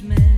judgment.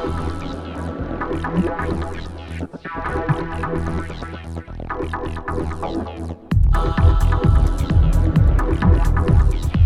I'm sorry.